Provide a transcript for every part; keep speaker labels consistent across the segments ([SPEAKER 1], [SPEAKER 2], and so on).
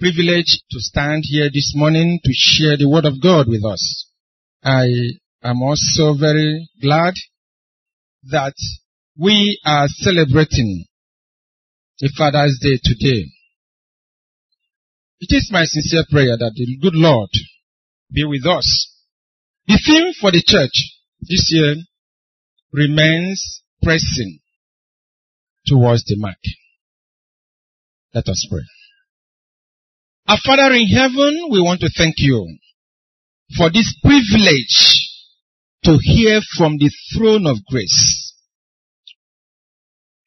[SPEAKER 1] privilege to stand here this morning to share the word of God with us. I am also very glad that we are celebrating the Father's Day today. It is my sincere prayer that the good Lord be with us. The theme for the church this year remains pressing towards the mark. Let us pray. Our Father in heaven, we want to thank you for this privilege to hear from the throne of grace.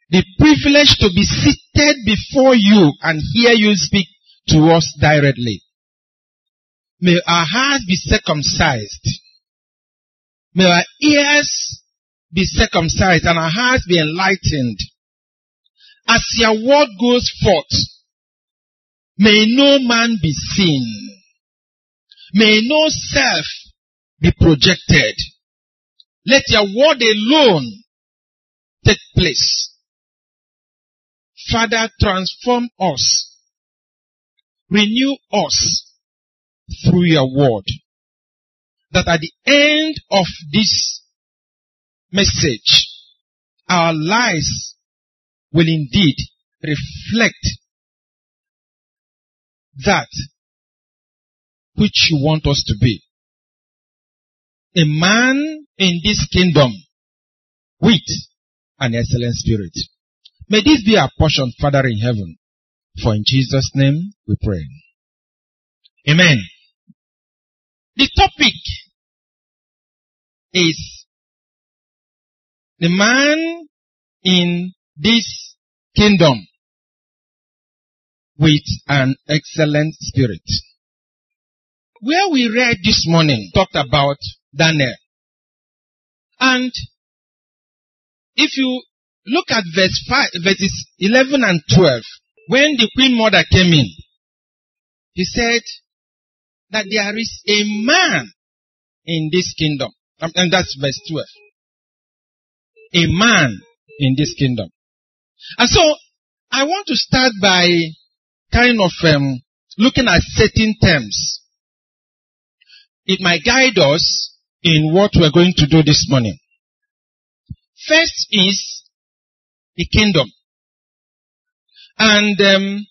[SPEAKER 1] The privilege to be seated before you and hear you speak to us directly. May our hearts be circumcised. May our ears be circumcised and our hearts be enlightened. As your word goes forth, may no man be seen. May no self be projected. Let your word alone take place. Father, transform us renew us through your word. That at the end of this message, our lives will indeed reflect that which you want us to be. A man in this kingdom with an excellent spirit. May this be our portion, Father in heaven. For in Jesus' name we pray. Amen. The topic is the man in this kingdom with an excellent spirit. Where we read this morning talked about Daniel. And if you look at verse 5, verses 11 and 12, when the queen mother came in, he said that there is a man in this kingdom. And that's verse 12. A man in this kingdom. And so, I want to start by kind of um, looking at certain terms. It might guide us in what we're going to do this morning. First is the kingdom. And um,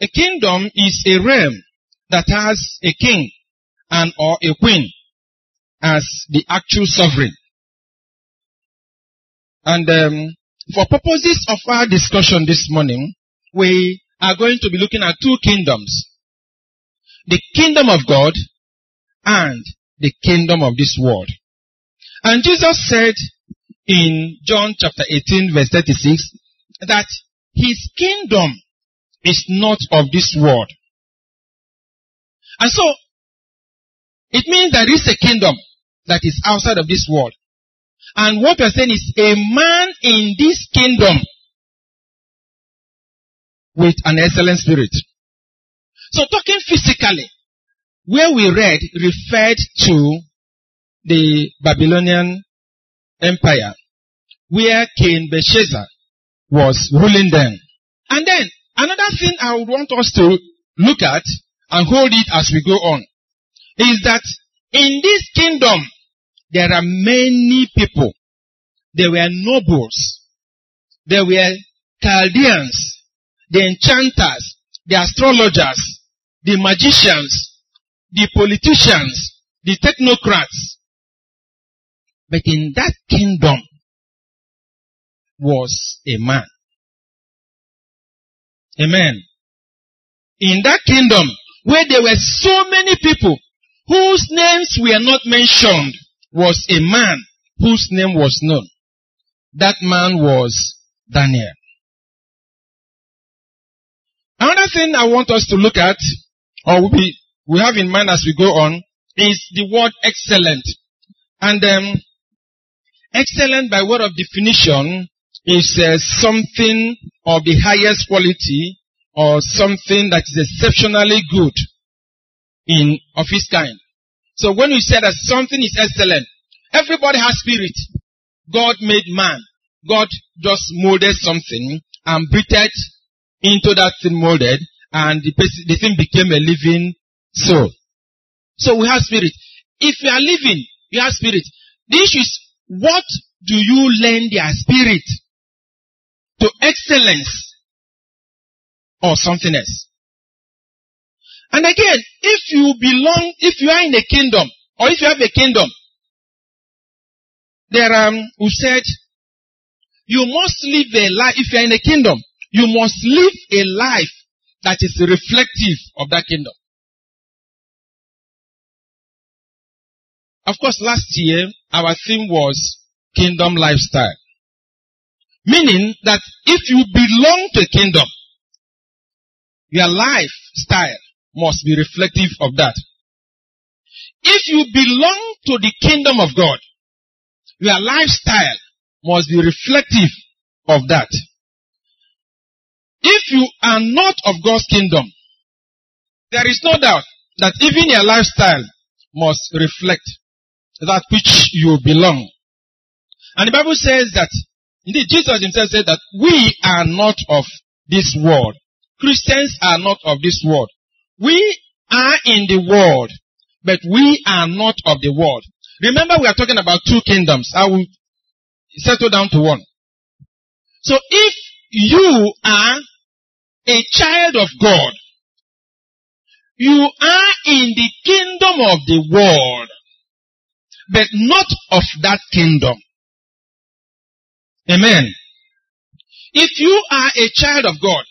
[SPEAKER 1] a kingdom is a realm that has a king and or a queen as the actual sovereign. And um, for purposes of our discussion this morning, we are going to be looking at two kingdoms. The kingdom of God and the kingdom of this world. And Jesus said in John chapter 18 verse 36 that his kingdom is not of this world. And so, it means there is a kingdom that is outside of this world. And what we're saying is a man in this kingdom with an excellent spirit. So talking physically, where we read referred to the Babylonian Empire, where King Belshazzar was ruling them. And then another thing I would want us to look at and hold it as we go on is that in this kingdom there are many people. There were nobles. There were Chaldeans, the enchanters, the astrologers, the magicians, the politicians, the technocrats. But in that kingdom, was a man. Amen. In that kingdom, where there were so many people whose names were not mentioned, was a man whose name was known. That man was Daniel. Another thing I want us to look at, or we, we have in mind as we go on, is the word excellent. And um, excellent by word of definition is uh, something of the highest quality or something that is exceptionally good in of its kind. So when we say that something is excellent, everybody has spirit. God made man. God just molded something and breathed into that thing molded and the, person, the thing became a living soul. So we have spirit. If you are living, you have spirit. The issue is, what do you lend their spirit to excellence or something else? And again, if you belong, if you are in a kingdom, or if you have a kingdom, there um, who said, you must live a life, if you are in a kingdom, you must live a life that is reflective of that kingdom. Of course, last year, our theme was kingdom lifestyle. Meaning that if you belong to a kingdom, your lifestyle must be reflective of that. If you belong to the kingdom of God, your lifestyle must be reflective of that. If you are not of God's kingdom, there is no doubt that even your lifestyle must reflect that which you belong. And the Bible says that, indeed Jesus himself said that we are not of this world. Christians are not of this world. We are in the world, but we are not of the world. Remember we are talking about two kingdoms. I will settle down to one. So if you are a child of God, you are in the kingdom of the world, but not of that kingdom. Amen. If you are a child of God,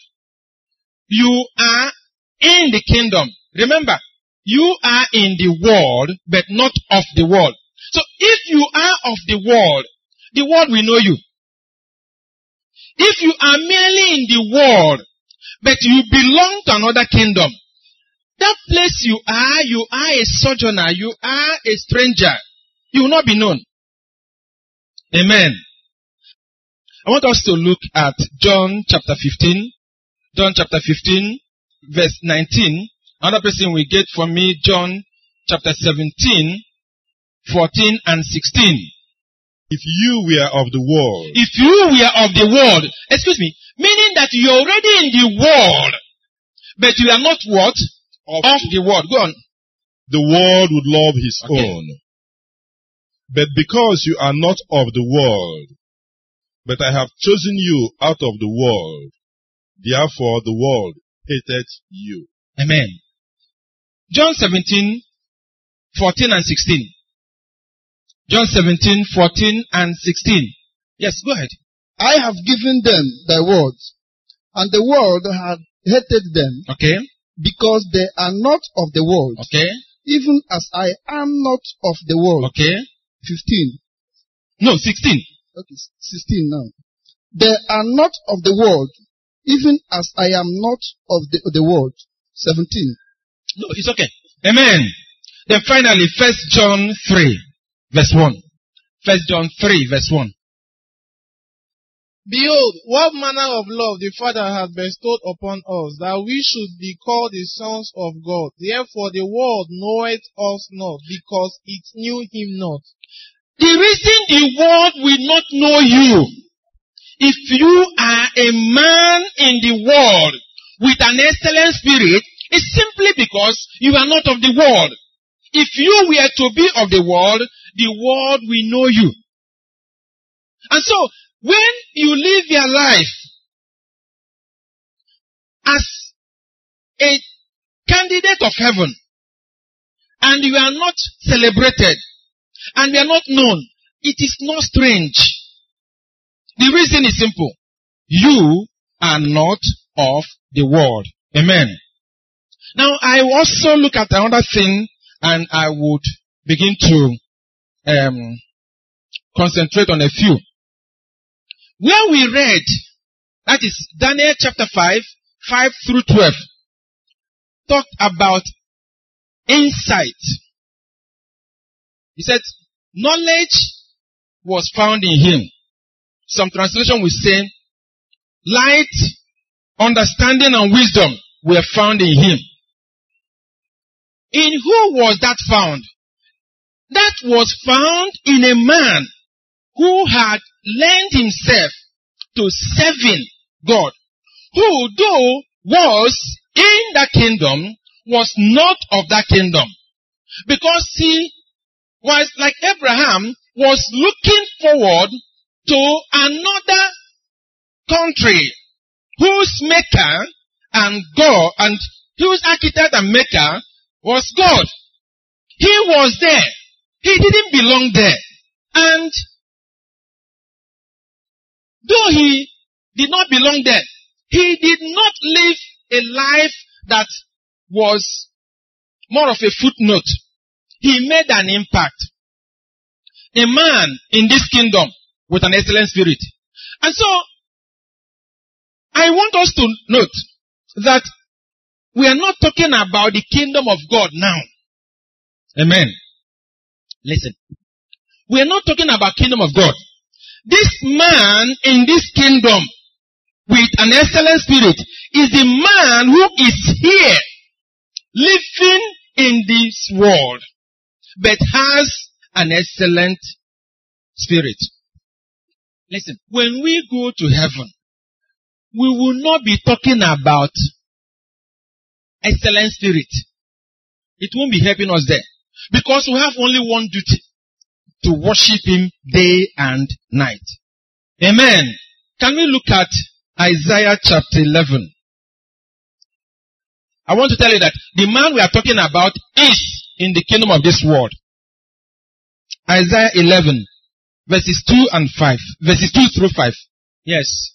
[SPEAKER 1] you are in the kingdom. Remember, you are in the world, but not of the world. So if you are of the world, the world will know you. If you are merely in the world, but you belong to another kingdom, that place you are, you are a sojourner, you are a stranger. You will not be known. Amen. I want us to look at John chapter 15. John chapter 15, verse 19. Another person will get from me John chapter 17, 14 and 16.
[SPEAKER 2] If you were of the world,
[SPEAKER 1] If you were of the world, excuse me, meaning that you're already in the world, but you are not what?
[SPEAKER 2] of
[SPEAKER 1] Of the world. Go on.
[SPEAKER 2] the world would love his
[SPEAKER 1] Okay.
[SPEAKER 2] own. But because you are not of the world, but I have chosen you out of the world, therefore the world hated you.
[SPEAKER 1] Amen. John 17, 14 and 16. John 17, 14 and 16. Yes, go ahead.
[SPEAKER 3] I have given them thy words, and the world had hated them,
[SPEAKER 1] Okay.
[SPEAKER 3] because they are not of the world,
[SPEAKER 1] Okay.
[SPEAKER 3] even as I am not of the world.
[SPEAKER 1] Okay.
[SPEAKER 3] 15.
[SPEAKER 1] No, 16.
[SPEAKER 3] Okay, 16 now. They are not of the world, even as I am not of the, the world. 17.
[SPEAKER 1] No, it's okay. Amen. Then finally, First John 3, verse 1. First John 3, verse 1.
[SPEAKER 4] Behold, what manner of love the Father hath bestowed upon us, that we should be called the sons of God. Therefore the world knoweth us not, because it knew him not.
[SPEAKER 1] The reason the world will not know you, if you are a man in the world with an excellent spirit, is simply because you are not of the world. If you were to be of the world, the world will know you. And so, when you live your life as a candidate of heaven, and you are not celebrated, and you are not known, it is not strange. The reason is simple. You are not of the world. Amen. Now I also look at another thing and I would begin to um, concentrate on a few. Where we read, that is Daniel chapter 5, 5 through 12, talked about insight. He said, knowledge was found in him. Some translation will say, light, understanding and wisdom were found in him. In who was that found? That was found in a man who had lent himself to serving God, who though was in that kingdom was not of that kingdom. Because he was like Abraham was looking forward to another country whose maker and God and whose architect and maker was God. He was there. He didn't belong there. And though he did not belong there, he did not live a life that was more of a footnote. He made an impact. A man in this kingdom with an excellent spirit. And so, I want us to note that we are not talking about the kingdom of God now. Amen. Listen. We are not talking about kingdom of God. This man in this kingdom with an excellent spirit is the man who is here living in this world but has an excellent spirit. Listen, when we go to heaven, we will not be talking about excellent spirit. It won't be helping us there. Because we have only one duty to worship Him day and night. Amen. Can we look at Isaiah chapter 11? I want to tell you that the man we are talking about is in the kingdom of this world. Isaiah 11, verses 2 and 5. Verses 2 through 5. Yes.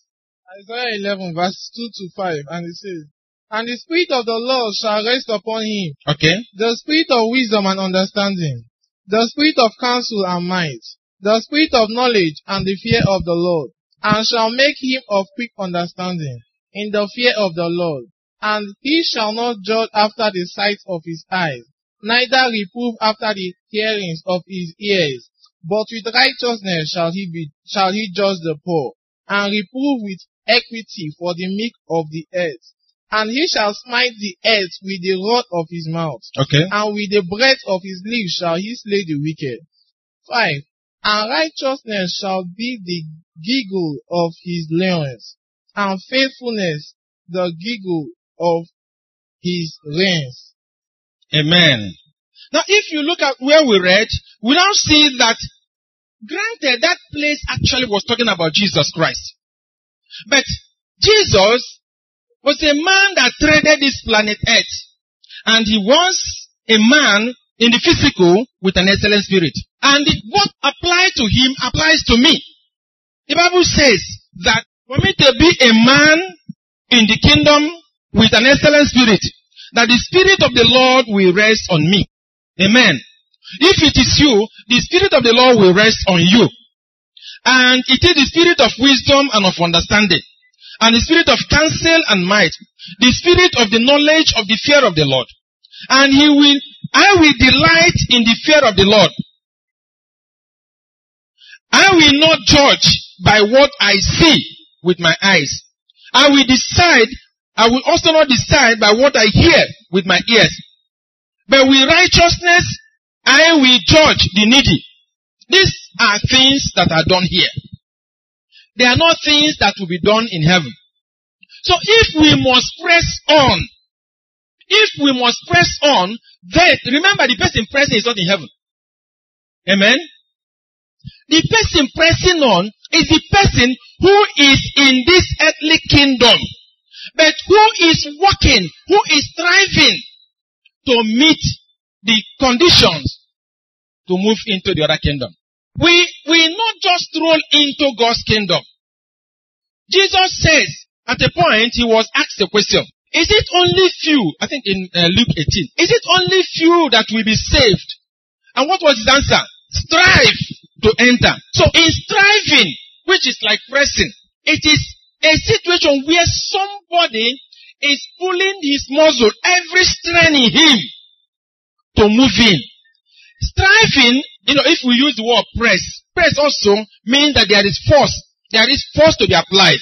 [SPEAKER 4] Isaiah 11 verse 2 to 5 and it says, And the Spirit of the Lord shall rest upon him,
[SPEAKER 1] Okay.
[SPEAKER 4] the Spirit of wisdom and understanding, the Spirit of counsel and might, the Spirit of knowledge and the fear of the Lord, and shall make him of quick understanding in the fear of the Lord. And he shall not judge after the sight of his eyes, neither reprove after the hearings of his ears, but with righteousness shall he be, shall he judge the poor, and reprove with equity for the meek of the earth. And he shall smite the earth with the rod of his mouth,
[SPEAKER 1] Okay.
[SPEAKER 4] and with the breath of his lips shall he slay the wicked. 5. And righteousness shall be the giggle of his loins, and faithfulness the giggle of his reins.
[SPEAKER 1] Amen. Now, if you look at where we read, we now see that, granted, that place actually was talking about Jesus Christ. But Jesus was a man that traded this planet Earth. And he was a man in the physical with an excellent spirit. And what applied to him applies to me. The Bible says that for me to be a man in the kingdom with an excellent spirit, that the spirit of the Lord will rest on me. Amen. If it is you, the spirit of the Lord will rest on you. And it is the spirit of wisdom and of understanding. And the spirit of counsel and might. The spirit of the knowledge of the fear of the Lord. And he will, I will delight in the fear of the Lord. I will not judge by what I see with my eyes. I will decide, I will also not decide by what I hear with my ears. But with righteousness, I will judge the needy. These are things that are done here. They are not things that will be done in heaven. So if we must press on, if we must press on, then remember the person pressing is not in heaven. Amen. The person pressing on is the person who is in this earthly kingdom, but who is working, who is striving to meet the conditions to move into the other kingdom. We, we not just roll into God's kingdom. Jesus says, at a point, he was asked a question. Is it only few, I think in uh, Luke 18, is it only few that will be saved? And what was his answer? Strive to enter. So in striving, which is like pressing, it is a situation where somebody is pulling his muscle, every strength in him to move in. Striving, you know, if we use the word press, press also means that there is force. There is force to be applied.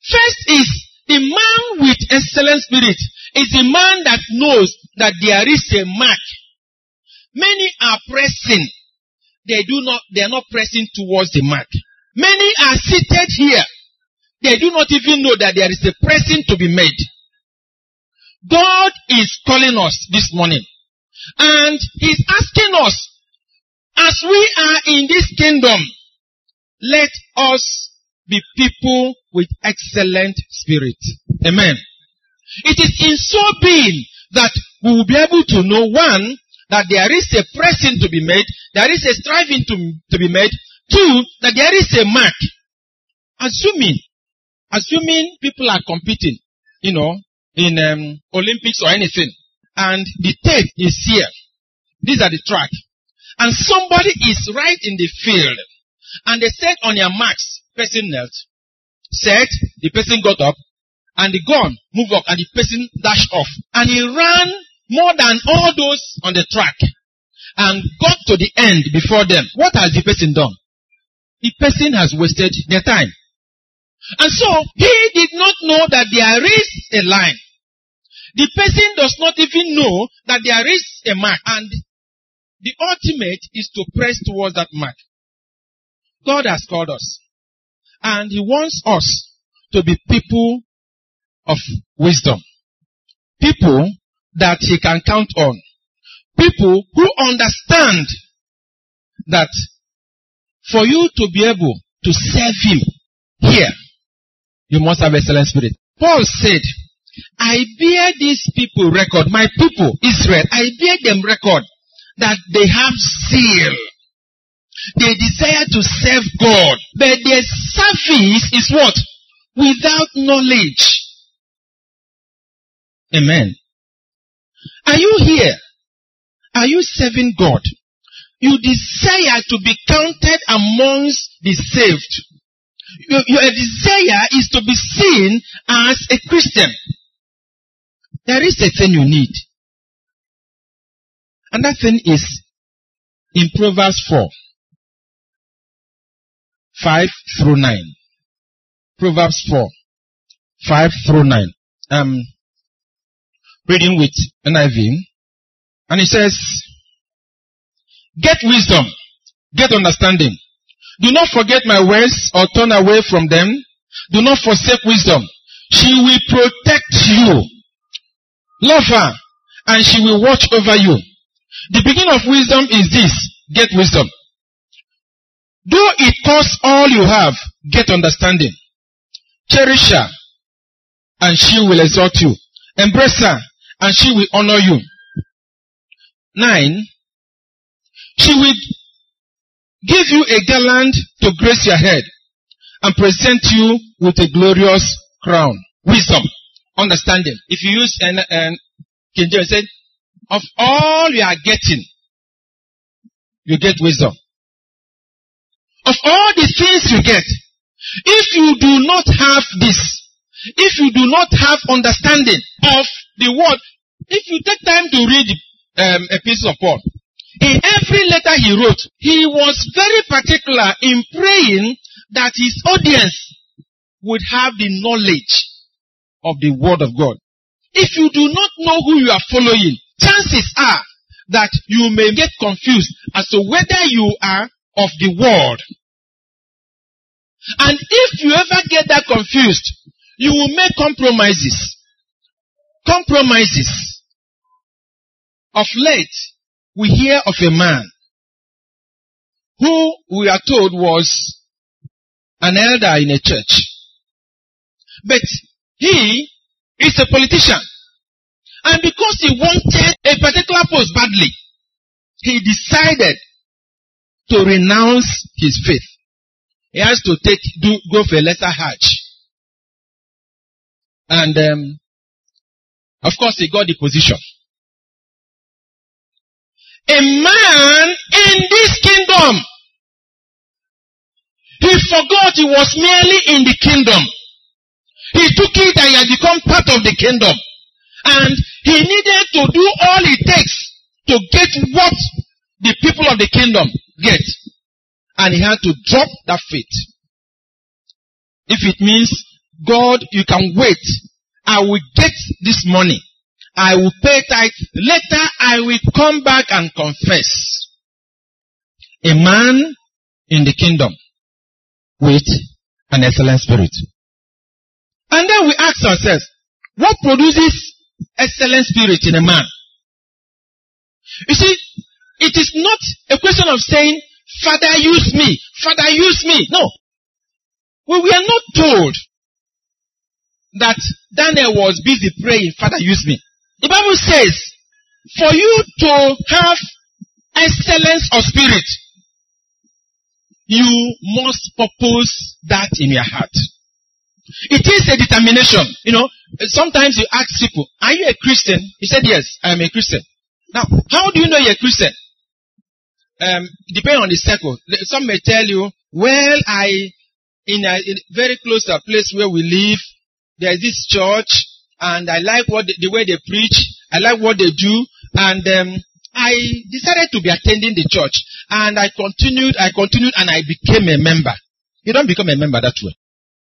[SPEAKER 1] First is the man with excellent spirit is the man that knows that there is a mark. Many are pressing. They do not, they are not pressing towards the mark. Many are seated here. They do not even know that there is a pressing to be made. God is calling us this morning. And He's asking us, as we are in this kingdom, let us be people with excellent spirit. Amen. It is in so being that we will be able to know one, that there is a pressing to be made, there is a striving to, to be made, two, that there is a mark. Assuming, assuming people are competing, you know, in um, Olympics or anything, and the tape is here. These are the track. And somebody is right in the field, and they said on their marks, person knelt, said, the person got up, and the gun moved up, and the person dashed off. And he ran more than all those on the track, and got to the end before them. What has the person done? The person has wasted their time. And so, he did not know that there is a line. The person does not even know that there is a mark, and the ultimate is to press towards that mark. God has called us. And He wants us to be people of wisdom. People that He can count on. People who understand that for you to be able to serve Him here, you must have excellent spirit. Paul said, I bear these people record, my people, Israel, I bear them record that they have zeal. They desire to serve God, but their service is what? Without knowledge. Amen. Are you here? Are you serving God? You desire to be counted amongst the saved. Your, your desire is to be seen as a Christian. There is a thing you need. And that thing is in Proverbs 4, 5 through 9. Proverbs 4, 5 through 9. Um, reading with NIV. And it says, Get wisdom, get understanding. Do not forget my words or turn away from them. Do not forsake wisdom. She will protect you. Love her, and she will watch over you. The beginning of wisdom is this get wisdom. Though it costs all you have, get understanding. Cherish her, and she will exalt you. Embrace her, and she will honor you. Nine, she will give you a garland to grace your head and present you with a glorious crown. Wisdom, understanding. If you use an, an King James said, of all you are getting, you get wisdom. Of all the things you get, if you do not have this, if you do not have understanding of the word, if you take time to read um, a piece of Paul, in every letter he wrote, he was very particular in praying that his audience would have the knowledge of the word of God. If you do not know who you are following, chances are that you may get confused as to whether you are of the world. And if you ever get that confused, you will make compromises. Compromises. Of late, we hear of a man who we are told was an elder in a church. But he is a politician. And because he wanted a particular post badly, he decided to renounce his faith. He has to take, do, go for a lesser hajj. And, um, of course, he got the position. A man in this kingdom, he forgot he was merely in the kingdom. He took it and he had become part of the kingdom. And he needed to do all it takes to get what the people of the kingdom get. And he had to drop that faith. If it means, God, you can wait. I will get this money. I will pay tithe. Later I will come back and confess. A man in the kingdom with an excellent spirit. Then we ask ourselves, what produces excellent spirit in a man. You see, it is not a question of saying, Father, use me. Father, use me. No. We are not told that Daniel was busy praying, Father, use me. The Bible says, for you to have excellence of spirit, you must purpose that in your heart. It is a determination. You know, sometimes you ask people, are you a Christian? He said, yes, I am a Christian. Now, how do you know you're a Christian? Um, depending on the circle. Some may tell you, well, I, in a, in a very close to a place where we live, there is this church, and I like what the, the way they preach, I like what they do, and um, I decided to be attending the church, and I continued, I continued, and I became a member. You don't become a member that way.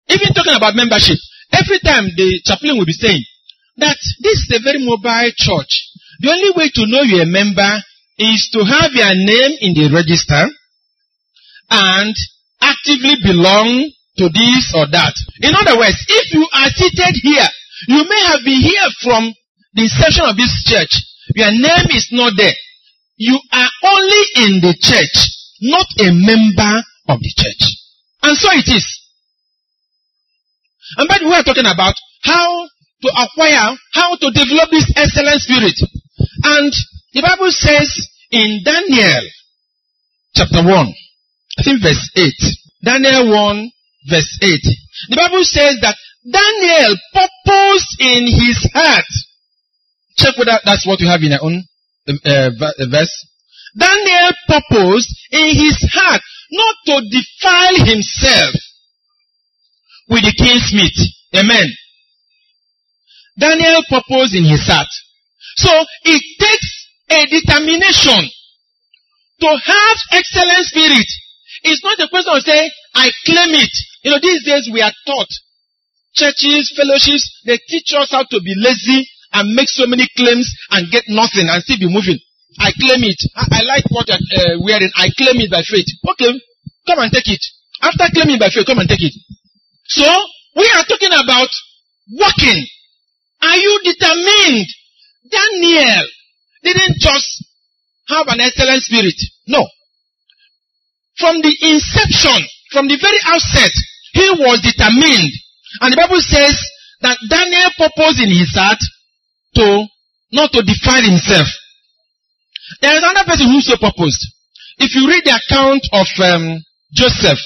[SPEAKER 1] Even talking about membership, every time the chaplain will be saying that this is a very mobile church. The only way to know you're a member is to have your name in the register and actively belong to this or that. In other words, if you are seated here, you may have been here from the inception of this church. Your name is not there. You are only in the church, not a member of the church. And so it is. And by the way, we are talking about how to acquire, how to develop this excellent spirit. And the Bible says in Daniel chapter 1, I think verse 8. Daniel 1 verse 8. The Bible says that Daniel purposed in his heart. Check whether that's what you have in your own uh, verse. Daniel purposed in his heart not to defile himself with the king's meat. Amen. Daniel proposed in his heart. So it takes a determination to have excellent spirit. It's not a question of saying, I claim it. You know, these days we are taught. Churches, fellowships, they teach us how to be lazy and make so many claims and get nothing and still be moving. I claim it. I, I like what you're uh, wearing. I claim it by faith. Okay, come and take it. After claiming by faith, come and take it. So, we are talking about walking. Are you determined? Daniel didn't just have an excellent spirit. No. From the inception, from the very outset, he was determined. And the Bible says that Daniel purposed in his heart to not to defile himself. There is another person who so purposed. If you read the account of um, Joseph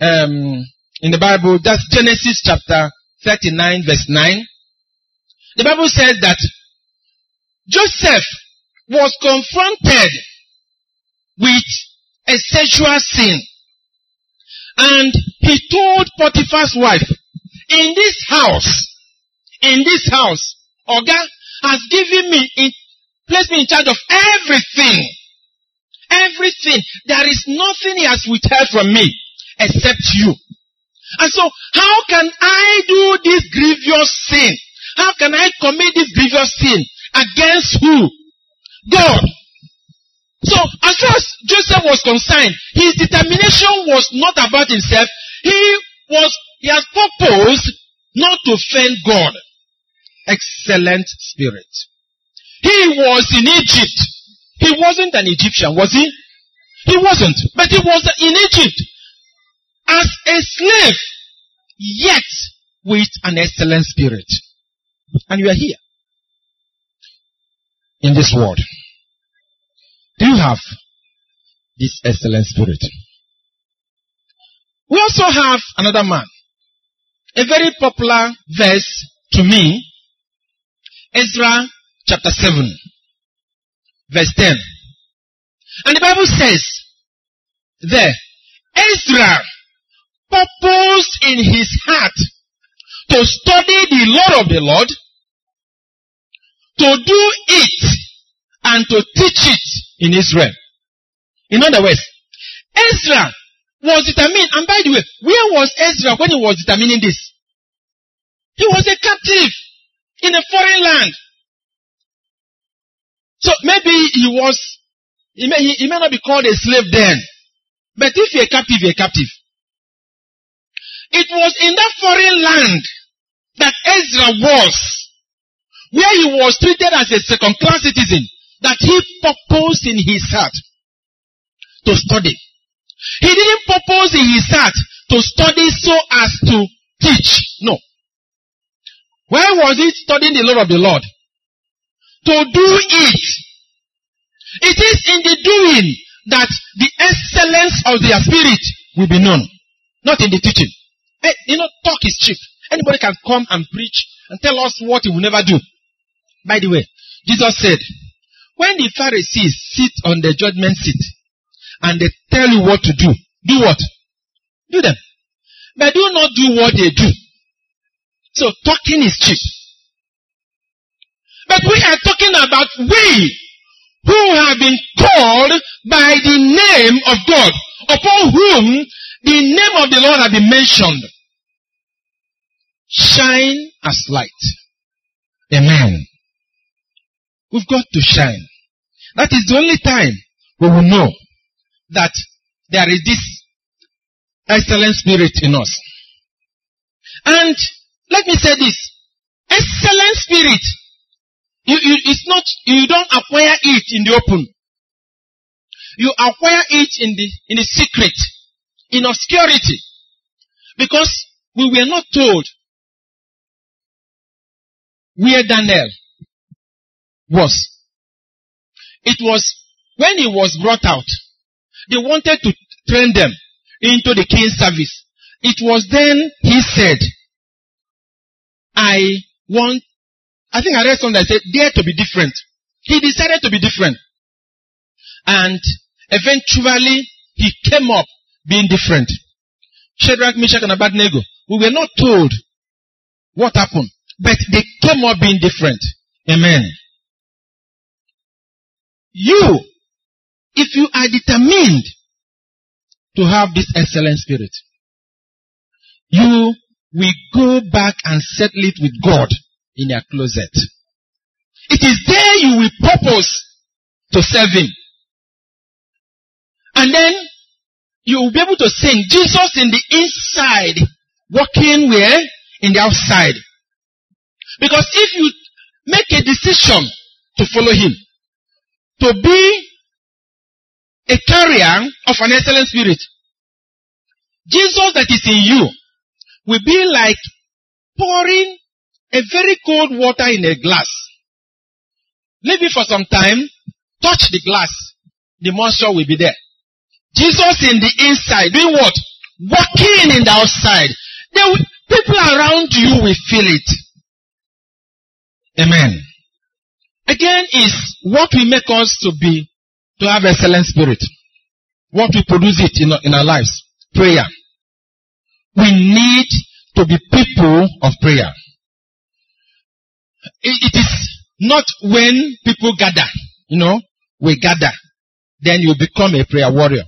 [SPEAKER 1] um, in the Bible, that's Genesis chapter 39 verse 9. The Bible says that Joseph was confronted with a sexual sin. And he told Potiphar's wife, in this house, in this house, Oga has given me, in, placed me in charge of everything. Everything. There is nothing he has withheld from me except you. And so, how can I do this grievous sin? How can I commit this grievous sin? Against who? God. So, as far as Joseph was concerned, his determination was not about himself. He was, he has purposed not to offend God. Excellent spirit. He was in Egypt. He wasn't an Egyptian, was he? He wasn't. But he was in Egypt as a slave, yet with an excellent spirit. And you are here in this world. Do you have this excellent spirit? We also have another man. A very popular verse to me. Ezra chapter 7 verse 10. And the Bible says there, Ezra purposed in his heart to study the law of the Lord, to do it, and to teach it in Israel. In other words, Ezra was determined, and by the way, where was Ezra when he was determining this? He was a captive in a foreign land. So maybe he was, he may, he, he may not be called a slave then, but if you're a captive, you're a captive. It was in that foreign land that Ezra was where he was treated as a second class citizen that he purposed in his heart to study. He didn't purpose in his heart to study so as to teach. No. Why was he studying the law of the Lord? To do it. It is in the doing that the excellence of their spirit will be known, not in the teaching. You know, talk is cheap. Anybody can come and preach and tell us what he will never do. By the way, Jesus said, when the Pharisees sit on the judgment seat and they tell you what to do, do what? Do them. But do not do what they do. So talking is cheap. But we are talking about we who have been called by the name of God, upon whom the name of the Lord has been mentioned. Shine as light. Amen. We've got to shine. That is the only time we will know that there is this excellent spirit in us. And let me say this. Excellent spirit. You, you, it's not, you don't acquire it in the open. You acquire it in the, in the secret, in obscurity. Because we were not told where Daniel was. It was when he was brought out, they wanted to train them into the king's service. It was then he said, I want, I think I read something that said, dare to be different. He decided to be different. And eventually he came up being different. Shadrach, Meshach, and Abednego, we were not told what happened, but they came up being different. Amen. You, if you are determined to have this excellent spirit, you will go back and settle it with God in your closet. It is there you will purpose to serve Him. And then you will be able to sing Jesus in the inside, walking where? In the outside. Because if you make a decision to follow Him, to be a carrier of an excellent spirit, Jesus that is in you will be like pouring a very cold water in a glass. Leave it for some time, touch the glass, the moisture will be there. Jesus in the inside, doing what? Walking in the outside. Will, people around you will feel it. Amen. Again is what will make us to be, to have excellent spirit. What will produce it in, in our lives. Prayer. We need to be people of prayer. It is not when people gather, you know, we gather, then you become a prayer warrior.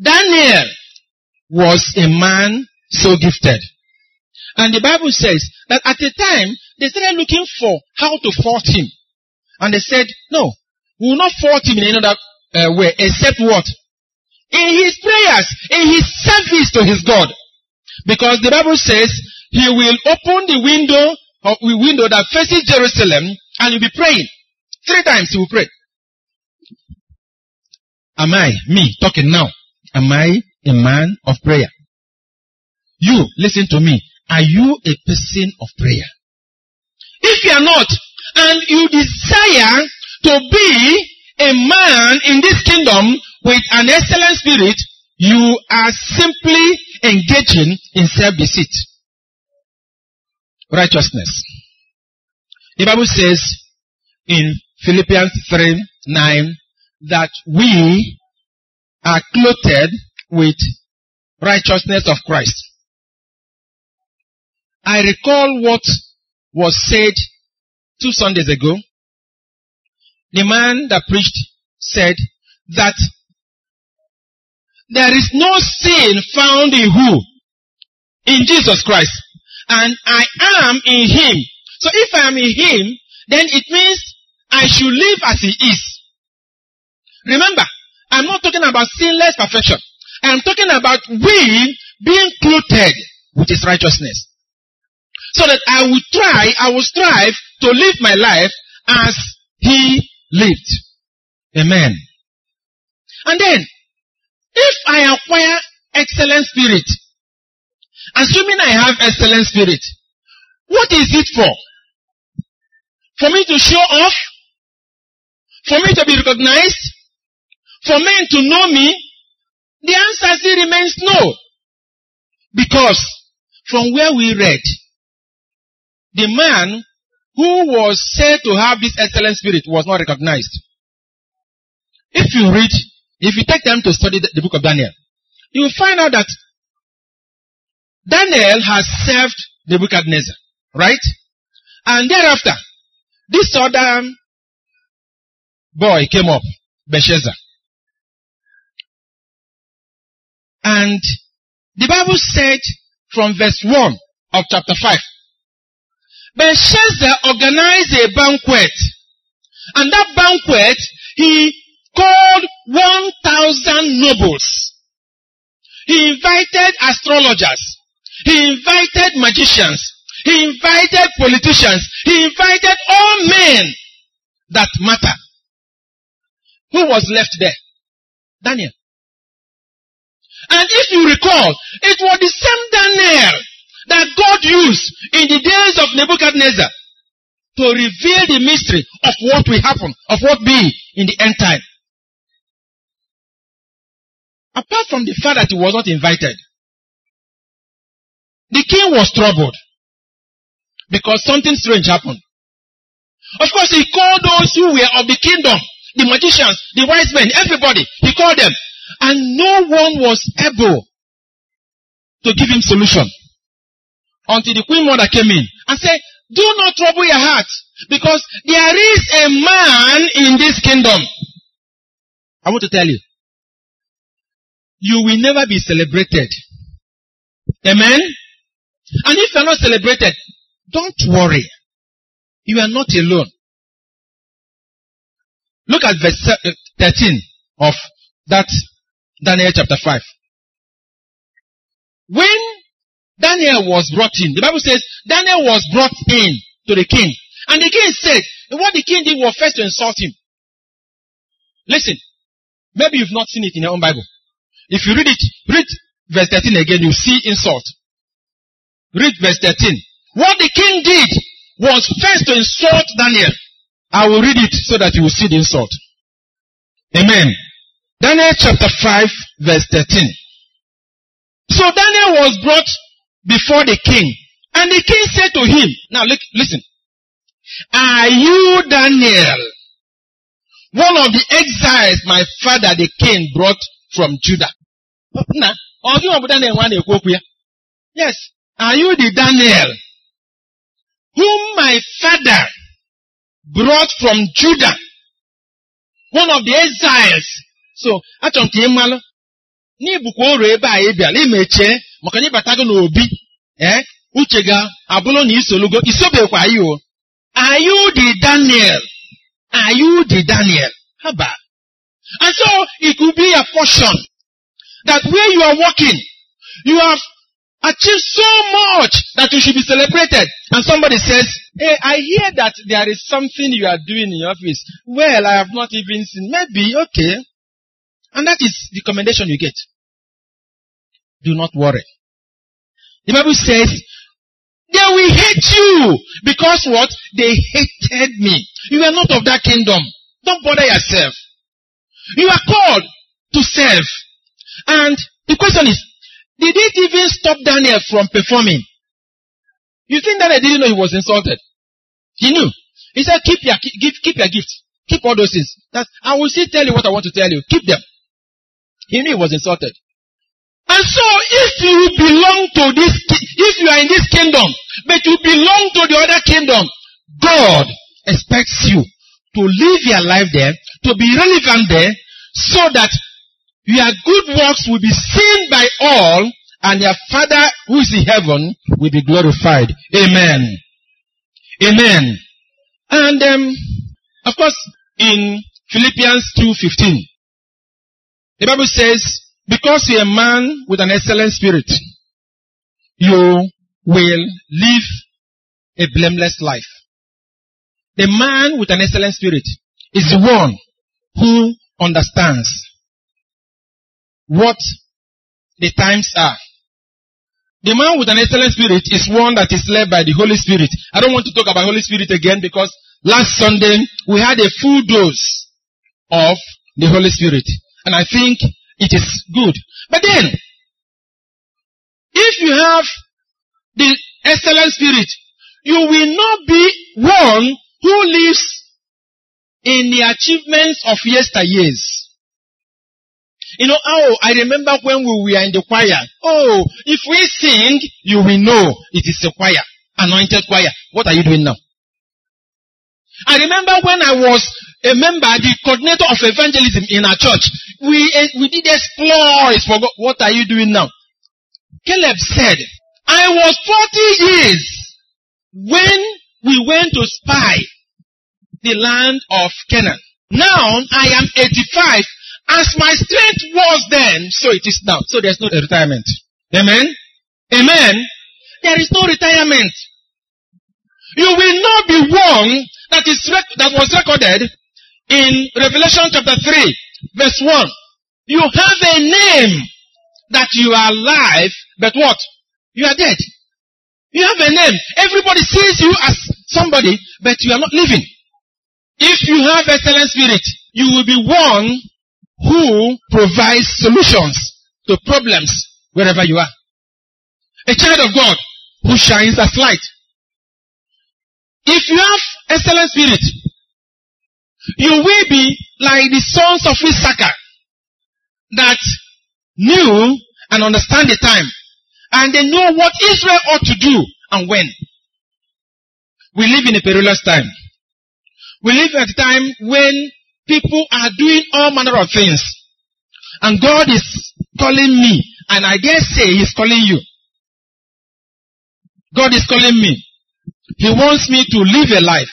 [SPEAKER 1] Daniel was a man so gifted. And the Bible says that at the time, they started looking for how to fault him. And they said, no, we will not fault him in any other uh, way except what? In his prayers, in his service to his God. Because the Bible says he will open the window of the window that faces Jerusalem and he'll be praying. Three times he will pray. Am I, me, talking now? Am I a man of prayer? You, listen to me. Are you a person of prayer? If you are not, and you desire to be a man in this kingdom with an excellent spirit, you are simply engaging in self-deceit. Righteousness. The Bible says in Philippians 3, 9, that we are clothed with righteousness of Christ. I recall what was said two Sundays ago. The man that preached said that there is no sin found in who? In Jesus Christ. And I am in Him. So if I am in Him, then it means I should live as He is. Remember, I'm not talking about sinless perfection. I'm talking about we being clothed with His righteousness. so that I will try, I will strive to live my life as he lived. Amen. And then, if I acquire excellent spirit, assuming I have excellent spirit, what is it for? For me to show off? For me to be recognized? For men to know me? The answer still remains no. Because from where we read, the man who was said to have this excellent spirit was not recognized. If you read, if you take time to study the, book of Daniel, you will find out that Daniel has served the Nebuchadnezzar, right? And thereafter, this other boy came up, Belshazzar. And the Bible said from verse 1 of chapter 5, Belshazzar organized a banquet. And that banquet, he called 1,000 nobles. He invited astrologers. He invited magicians. He invited politicians. He invited all men that matter. Who was left there? Daniel. And if you recall, it was the same Daniel that God used in the days of Nebuchadnezzar to reveal the mystery of what will happen, of what be in the end time. Apart from the fact that he was not invited, the king was troubled because something strange happened. Of course, he called those who were of the kingdom, the magicians, the wise men, everybody. He called them. And no one was able to give him solution until the queen mother came in and said, do not trouble your heart because there is a man in this kingdom. I want to tell you, you will never be celebrated. Amen? And if you're not celebrated, don't worry. You are not alone. Look at verse uh, 13 of that Daniel chapter 5. When Daniel was brought in, the Bible says Daniel was brought in to the king. And the king said, what the king did was first to insult him. Listen, maybe you've not seen it in your own Bible. If you read it, read verse 13 again, you see insult. Read verse 13. What the king did was first to insult Daniel. I will read it so that you will see the insult. Amen. Daniel chapter 5 verse 13. So Daniel was brought before the king. And the king said to him, now look, listen. Are you Daniel? One of the exiles my father the king brought from Judah. Yes. Are you the Daniel whom my father brought from Judah? One of the exiles. So, achọrọ m ka ị malụ n'ibukwa oru ebe a ị bịara imechie maka na ịbatago n'obi ee uche ga abụrụ na isolugo isobekwa ya o are you the Daniel are you the Daniel haba and so it could be a portion that where you are working you have achieved so much that you should be celebrated and somebody says hey I hear that there is something you are doing in your office well I have not even seen maybe okay and that is the commendation you get do not worry the Bible says, they will hate you because what? They hated me. You are not of that kingdom. Don't bother yourself. You are called to serve. And the question is, did it even stop Daniel from performing? You think Daniel didn't know he was insulted? He knew. He said, keep your, keep, keep your gift. Keep all those things. That, I will still tell you what I want to tell you. Keep them. He knew he was insulted. And so if you belong to this, if you are in this kingdom, but you belong to the other kingdom, God expects you to live your life there, to be relevant there, so that your good works will be seen by all, and your Father who is in heaven will be glorified. Amen. Amen. And um, of course, in Philippians 2.15, the Bible says, because you're a man with an excellent spirit, you will live a blameless life. The man with an excellent spirit is the one who understands what the times are. The man with an excellent spirit is one that is led by the Holy Spirit. I don't want to talk about Holy Spirit again because last Sunday we had a full dose of the Holy Spirit. And I think it is good. But then, if you have the excellent spirit, you will not be one who lives in the achievements of yesteryears. You know, oh, I remember when we were in the choir. Oh, if we sing, you will know it is a choir, anointed choir. What are you doing now? I remember when I was a member, the coordinator of evangelism in our church. We, uh, we did exploits for God. What are you doing now? Caleb said, I was 40 years when we went to spy the land of Canaan. Now I am 85 as my strength was then, so it is now. So there's no retirement. Amen? Amen? There is no retirement. You will not be one that is rec- that was recorded in Revelation chapter 3, verse 1. You have a name that you are alive, but what? You are dead. You have a name. Everybody sees you as somebody, but you are not living. If you have excellent spirit, you will be one who provides solutions to problems wherever you are. A child of God who shines as light. If you have excellent spirit, you will be like the sons of Issachar that knew and understand the time and they know what Israel ought to do and when. We live in a perilous time. We live at a time when people are doing all manner of things. And God is calling me, and I dare say He's calling you. God is calling me. He wants me to live a life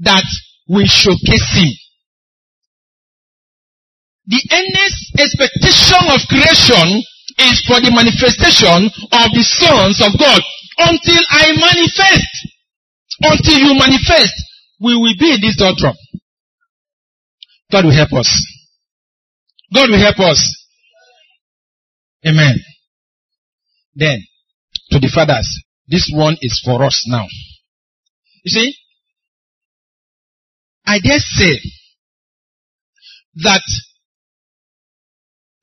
[SPEAKER 1] that will showcase Him. The earnest expectation of creation is for the manifestation of the sons of God. Until I manifest, until you manifest, we will be in this doctrine. God will help us. God will help us. Amen. Then, to the fathers, this one is for us now. You see, I dare say that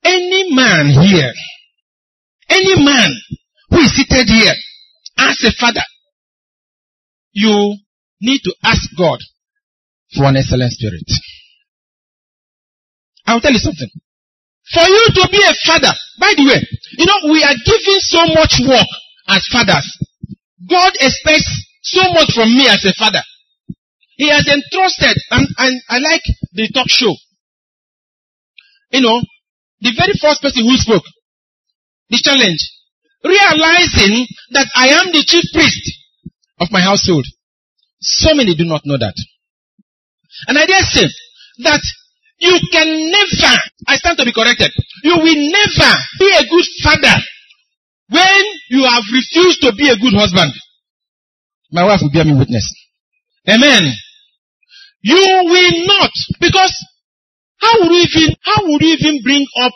[SPEAKER 1] any man here, any man who is seated here as a father, you need to ask God for an excellent spirit. I'll tell you something. For you to be a father, by the way, you know, we are giving so much work as fathers. God expects so much from me as a father. He has entrusted, and, and I like the talk show. You know, the very first person who spoke, the challenge, realizing that I am the chief priest of my household. So many do not know that. And I dare say that you can never, I stand to be corrected, you will never be a good father when you have refused to be a good husband. My wife will bear me witness. Amen. You will not, because how would you even, how would you even bring up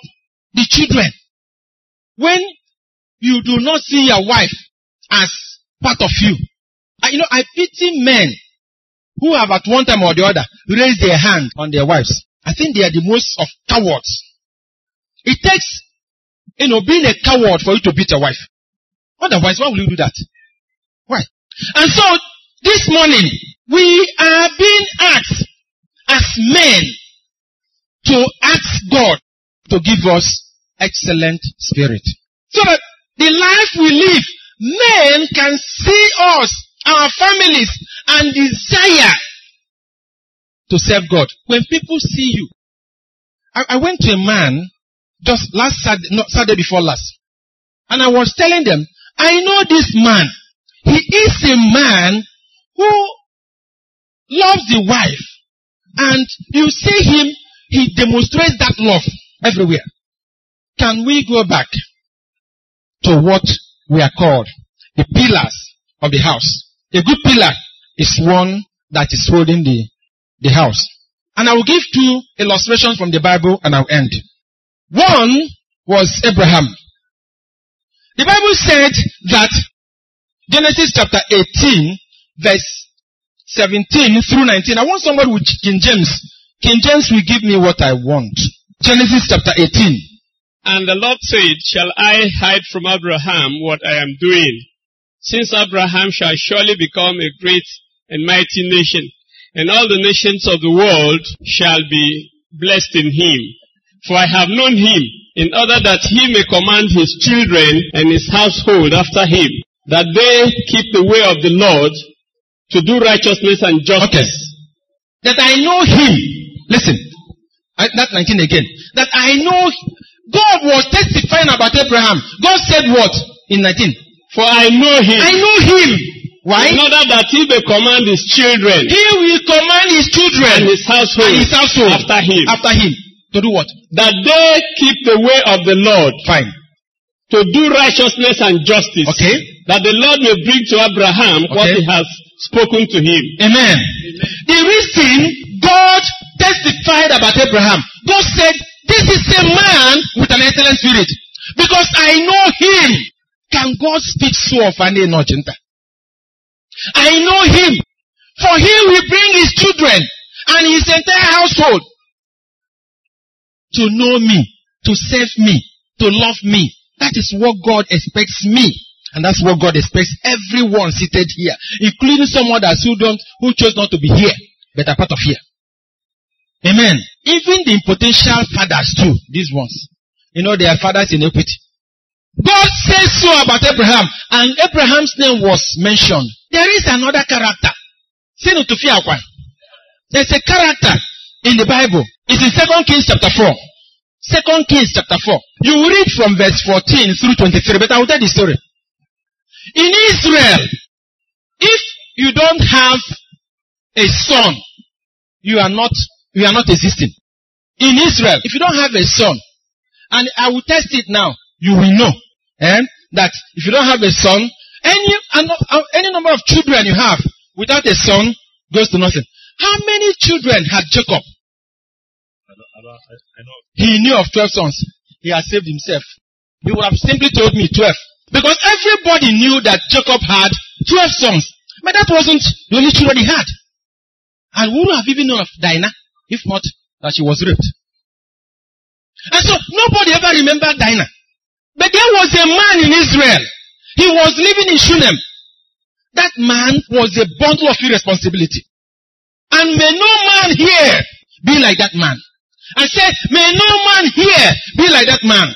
[SPEAKER 1] the children when you do not see your wife as part of you? you know, I pity men who have at one time or the other raised their hand on their wives. I think they are the most of cowards. It takes, you know, being a coward for you to beat your wife. Otherwise, why will you do that? Why? And so, this morning, we are being asked as men to ask God to give us excellent spirit. So that the life we live, men can see us, our families, and desire to serve God. When people see you, I, I went to a man just last Saturday, not Saturday before last, and I was telling them, I know this man. He is a man who loves the wife, and you see him, he demonstrates that love everywhere. Can we go back to what we are called the pillars of the house? A good pillar is one that is holding the, the house. And I will give two illustrations from the Bible and I'll end. One was Abraham. The Bible said that Genesis chapter 18 verse 17 through 19. I want somebody with King James. King James will give me what I want. Genesis chapter 18.
[SPEAKER 5] And the Lord said, Shall I hide from Abraham what I am doing? Since Abraham shall surely become a great and mighty nation, and all the nations of the world shall be blessed in him. For I have known him, in order that he may command his children and his household after him, that they keep the way of the Lord to do righteousness and justice.
[SPEAKER 1] That I know him. Listen. I, that 19 again. That I know God was testifying about Abraham. God said what? In 19.
[SPEAKER 5] For I know him,
[SPEAKER 1] I know him. Why?
[SPEAKER 5] in order that he may command his children
[SPEAKER 1] He will command his children
[SPEAKER 5] and his household
[SPEAKER 1] and his household
[SPEAKER 5] after him,
[SPEAKER 1] after him to do what?
[SPEAKER 5] that they keep the way of the Lord
[SPEAKER 1] Fine.
[SPEAKER 5] to do righteousness and justice,
[SPEAKER 1] Okay.
[SPEAKER 5] that the Lord may bring to Abraham what he has spoken to him.
[SPEAKER 1] Amen. The reason God testified about Abraham, God said, this is a man with an excellent spirit. Because I know him. Can God speak so of an inocenta? I know him. For he will bring his children and his entire household to know me, to serve me, to love me. That is what God expects me. And that's what God expects everyone seated here, including some others who don't, who chose not to be here, but are part of here. Amen. Even the potential fathers too, these ones. You know, they are fathers in equity. God says so about Abraham, and Abraham's name was mentioned. There is another character. There's a character in the Bible. It's in 2 Kings chapter 4. 2 Kings chapter 4. You read from verse 14 through 23, but I will tell the story. In Israel, if you don't have a son, you are not, you are not existing. In Israel, if you don't have a son, and I will test it now, you will know eh, that if you don't have a son, any, any number of children you have without a son goes to nothing. How many children had Jacob? I know. He knew of 12 sons. He had saved himself. He would have simply told me 12. Because everybody knew that Jacob had 12 sons. But that wasn't the only children he had. And we would have even known of Dinah, if not that she was raped. And so nobody ever remembered Dinah. But there was a man in Israel. He was living in Shunem. That man was a bundle of irresponsibility. And may no man here be like that man. I said, may no man here be like that man.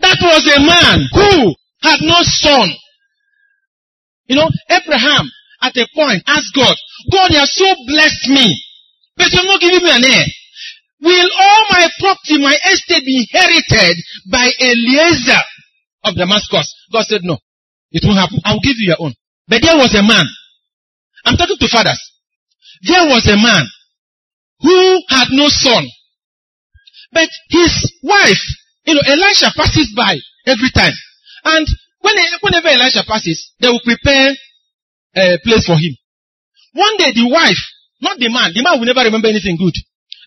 [SPEAKER 1] That was a man who had no son. You know, Abraham at a point asked God, God, you have so blessed me, but you're not giving me an heir. Will all my property, my estate be inherited by Eliezer of Damascus? God said, no, it won't happen. I'll give you your own. But there was a man. I'm talking to fathers. There was a man who had no son. But his wife, you know, Elisha passes by every time. And whenever Elisha passes, they will prepare a place for him. One day the wife, not the man, the man will never remember anything good.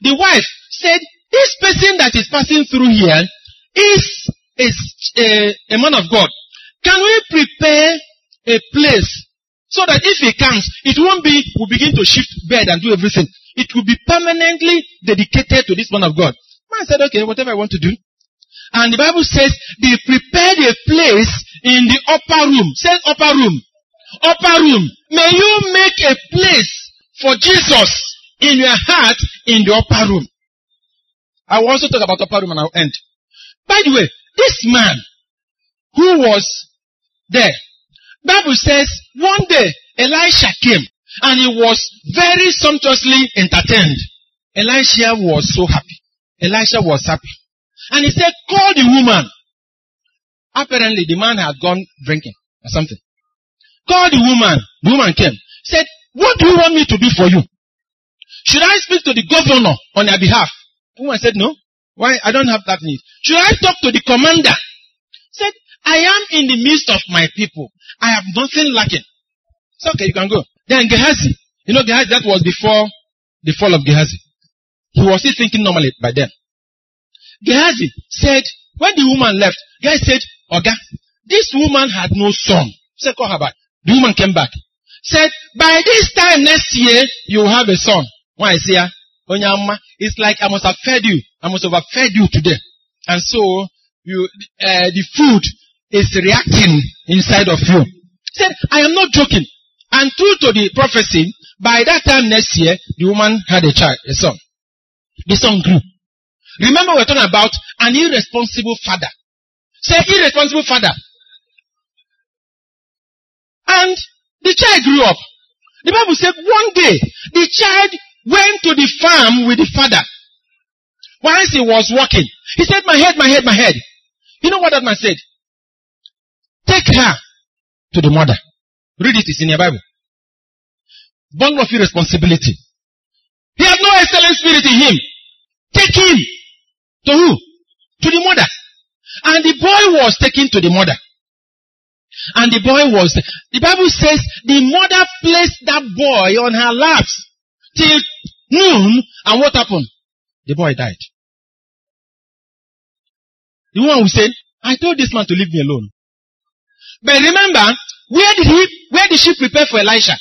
[SPEAKER 1] The wife said, this person that is passing through here is, is a, a man of God. Can we prepare a place so that if he comes, it won't be, we begin to shift bed and do everything. It will be permanently dedicated to this man of God. Man said, okay, whatever I want to do. And the Bible says they prepared a place in the upper room. Say upper room. Upper room. May you make a place for Jesus in your heart in the upper room. I will also talk about upper room and I'll end. By the way, this man who was there, Bible says one day Elisha came and he was very sumptuously entertained. Elisha was so happy. Elisha was happy. And he said, call the woman. Apparently the man had gone drinking or something. Call the woman. The woman came. Said, what do you want me to do for you? Should I speak to the governor on your behalf? Woman said, no. Why? I don't have that need. Should I talk to the commander? Said, I am in the midst of my people. I have nothing lacking. It's okay, you can go. Then Gehazi, you know Gehazi, that was before the fall of Gehazi. He was still thinking normally by then. Gehazi said, when the woman left, Gehazi said, Oga, this woman had no son. Said, call her back. The woman came back. Said, by this time next year, you will have a son. Why is here? Ah, Onyama, it's like I must have fed you. I must have fed you today. And so, you, uh, the food is reacting inside of you. Said, I am not joking. And true to the prophecy, by that time next year, the woman had a child, a son. The son grew. Remember we're talking about an irresponsible father. Say irresponsible father. And the child grew up. The Bible said one day the child went to the farm with the father. Once he was walking, he said, my head, my head, my head. You know what that man said? Take her to the mother. Read it, it's in your Bible. Born of irresponsibility. He had no excellent spirit in him. Take him to who? To the mother. And the boy was taken to the mother. And the boy was, the Bible says the mother placed that boy on her laps till noon. And what happened? The boy died. The woman will say, I told this man to leave me alone. But remember, where did he, where did she prepare for Elisha?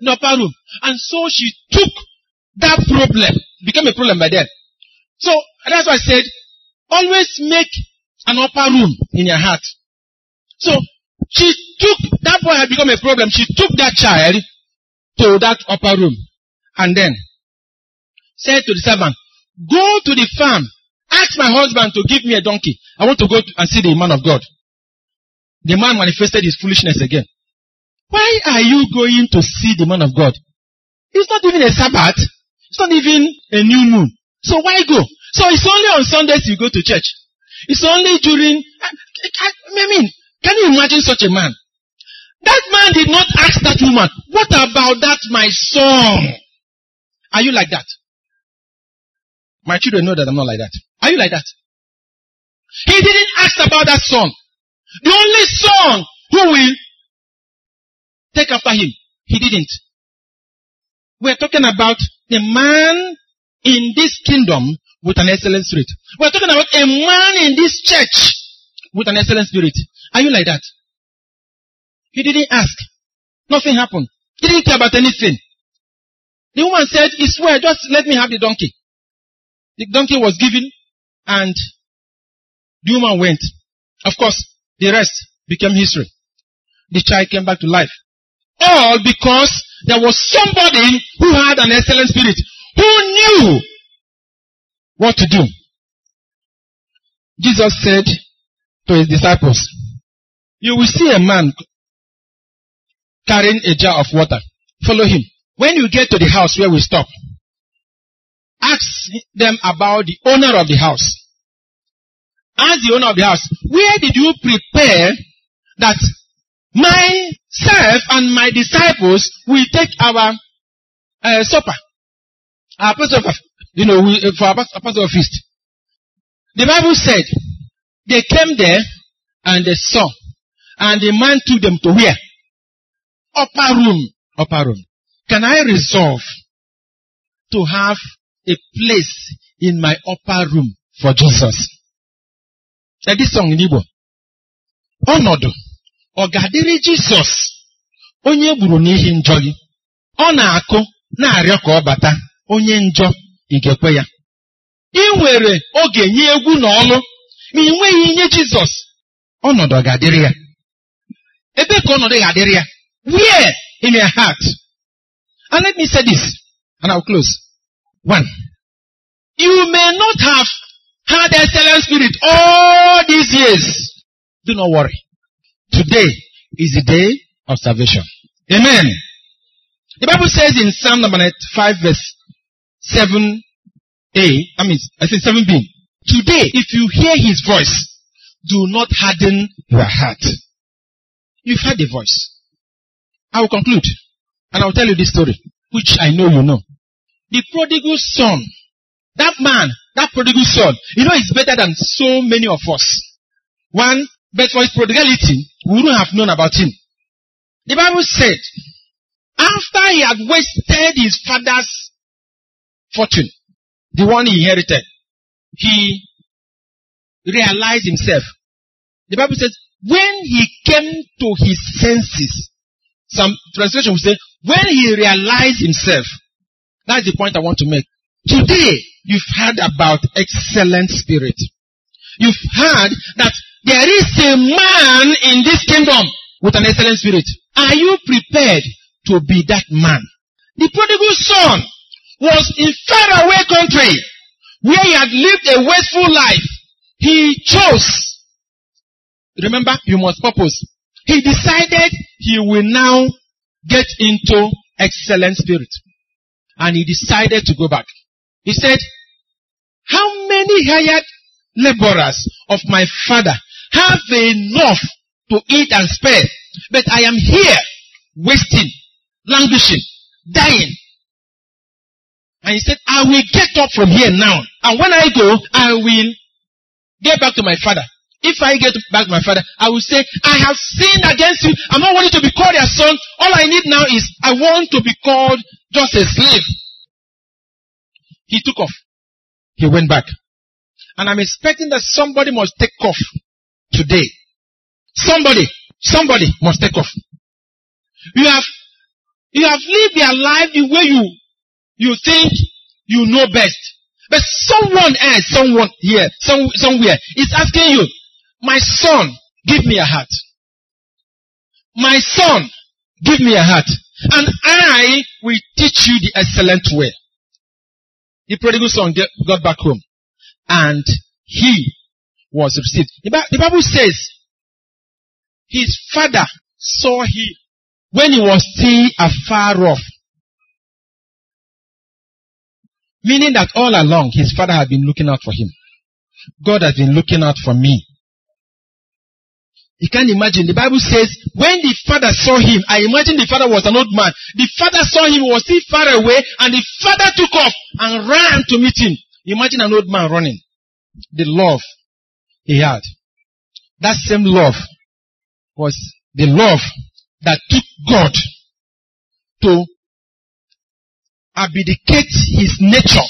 [SPEAKER 1] In the upper room. And so she took that problem, became a problem by then. So that's why I said, always make an upper room in your heart. So she took, that boy had become a problem. She took that child to that upper room and then said to the servant, go to the farm Ask my husband to give me a donkey. I want to go and see the man of God. The man manifested his foolishness again. Why are you going to see the man of God? It's not even a Sabbath. It's not even a new moon. So why go? So it's only on Sundays you go to church. It's only during, I, I, I mean, can you imagine such a man? That man did not ask that woman, what about that my son? Are you like that? My children know that I'm not like that. Are you like that? He didn't ask about that son. The only son who will take after him. He didn't. We're talking about the man in this kingdom with an excellent spirit. We're talking about a man in this church with an excellent spirit. Are you like that? He didn't ask. Nothing happened. He didn't care about anything. The woman said, "He swear, just let me have the donkey. The donkey was given and the woman went. Of course, the rest became history. The child came back to life. All because there was somebody who had an excellent spirit, who knew what to do. Jesus said to his disciples, you will see a man carrying a jar of water. Follow him. When you get to the house where we stop, ask them about the owner of the house. Ask the owner of the house, where did you prepare that myself and my disciples will take our uh, supper, our Passover, you know, we, uh, for our Passover feast? The Bible said they came there and they saw, and the man took them to where? Upper room. Upper room. Can I resolve to have a place in my upper room for Jesus. Edi song n'Igbo. Ọnọdụ ọ ga-adịrị Jizọs onye gburu n'ihi njọ gị. Ọ na-akụ na-arịọ ka ọ bata onye njọ ị ga-ekwe ya. Ị nwere oge nye egwu na ọlụ ma ị nweghị nye Jizọs ọnọdụ ọ ga-adịrị ya. Ebe ka ọnọdụ ga-adịrị ya? Where in your heart? And let me say this, and I'll close. One, you may not have had excellent spirit all these years. Do not worry. Today is the day of salvation. Amen. The Bible says in Psalm number 5 verse 7a, I mean, I said 7b, today if you hear his voice, do not harden your heart. You've heard the voice. I will conclude and I will tell you this story, which I know you know. The prodigal son, that man, that prodigal son, you know, is better than so many of us. One, but for his prodigality, we wouldn't have known about him. The Bible said, after he had wasted his father's fortune, the one he inherited, he realized himself. The Bible says, when he came to his senses, some translation will say, when he realized himself, that's the point I want to make. Today, you've heard about excellent spirit. You've heard that there is a man in this kingdom with an excellent spirit. Are you prepared to be that man? The prodigal son was in faraway country where he had lived a wasteful life. He chose. Remember, you must purpose. He decided he will now get into excellent spirit. And he decided to go back. He said, how many hired laborers of my father have enough to eat and spare, but I am here wasting, languishing, dying. And he said, I will get up from here now. And when I go, I will get back to my father. If I get back my father, I will say, I have sinned against you. I'm not wanting to be called your son. All I need now is I want to be called just a slave. He took off. He went back. And I'm expecting that somebody must take off today. Somebody, somebody must take off. You have, you have lived your life the way you, you think you know best. But someone else, someone here, some, somewhere is asking you, my son, give me a heart. My son, give me a heart. And I will teach you the excellent way. The prodigal son got back home and he was received. The Bible says his father saw him when he was still afar off. Meaning that all along his father had been looking out for him. God has been looking out for me. You can't imagine. The Bible says when the father saw him, I imagine the father was an old man. The father saw him, was still far away, and the father took off and ran to meet him. Imagine an old man running. The love he had. That same love was the love that took God to abdicate his nature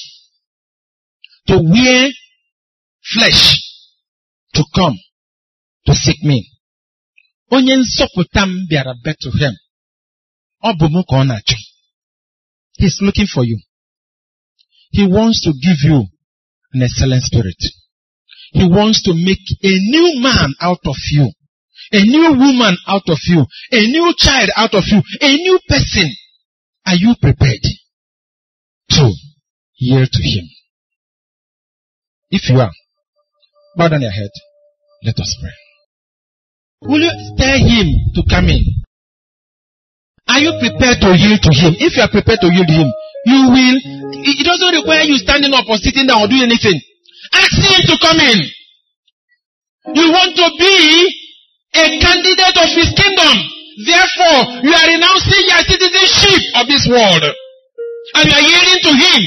[SPEAKER 1] to wear flesh to come to seek me. Onye nsọpụta m bịara Bethlehem. Ọ bụ m ka ọ na-achọ. He's looking for you. He wants to give you an excellent spirit. He wants to make a new man out of you. A new woman out of you. A new child out of you. A new person. Are you prepared to yield to him? If you are, bow down your head. Let us pray. Will you tell him to come in? Are you prepared to yield to him? If you are prepared to yield to him, you will, it doesn't require you standing up or sitting down or doing anything. Ask him to come in. You want to be a candidate of his kingdom. Therefore, you are renouncing your citizenship of this world. And you are yielding to him.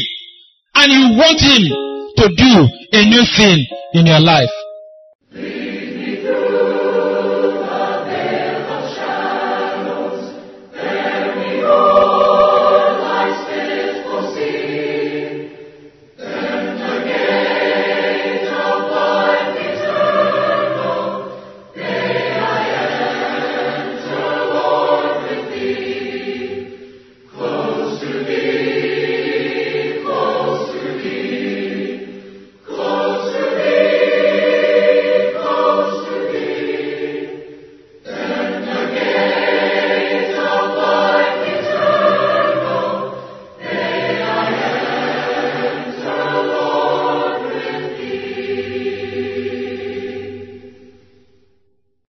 [SPEAKER 1] And you want him to do a new thing in your life.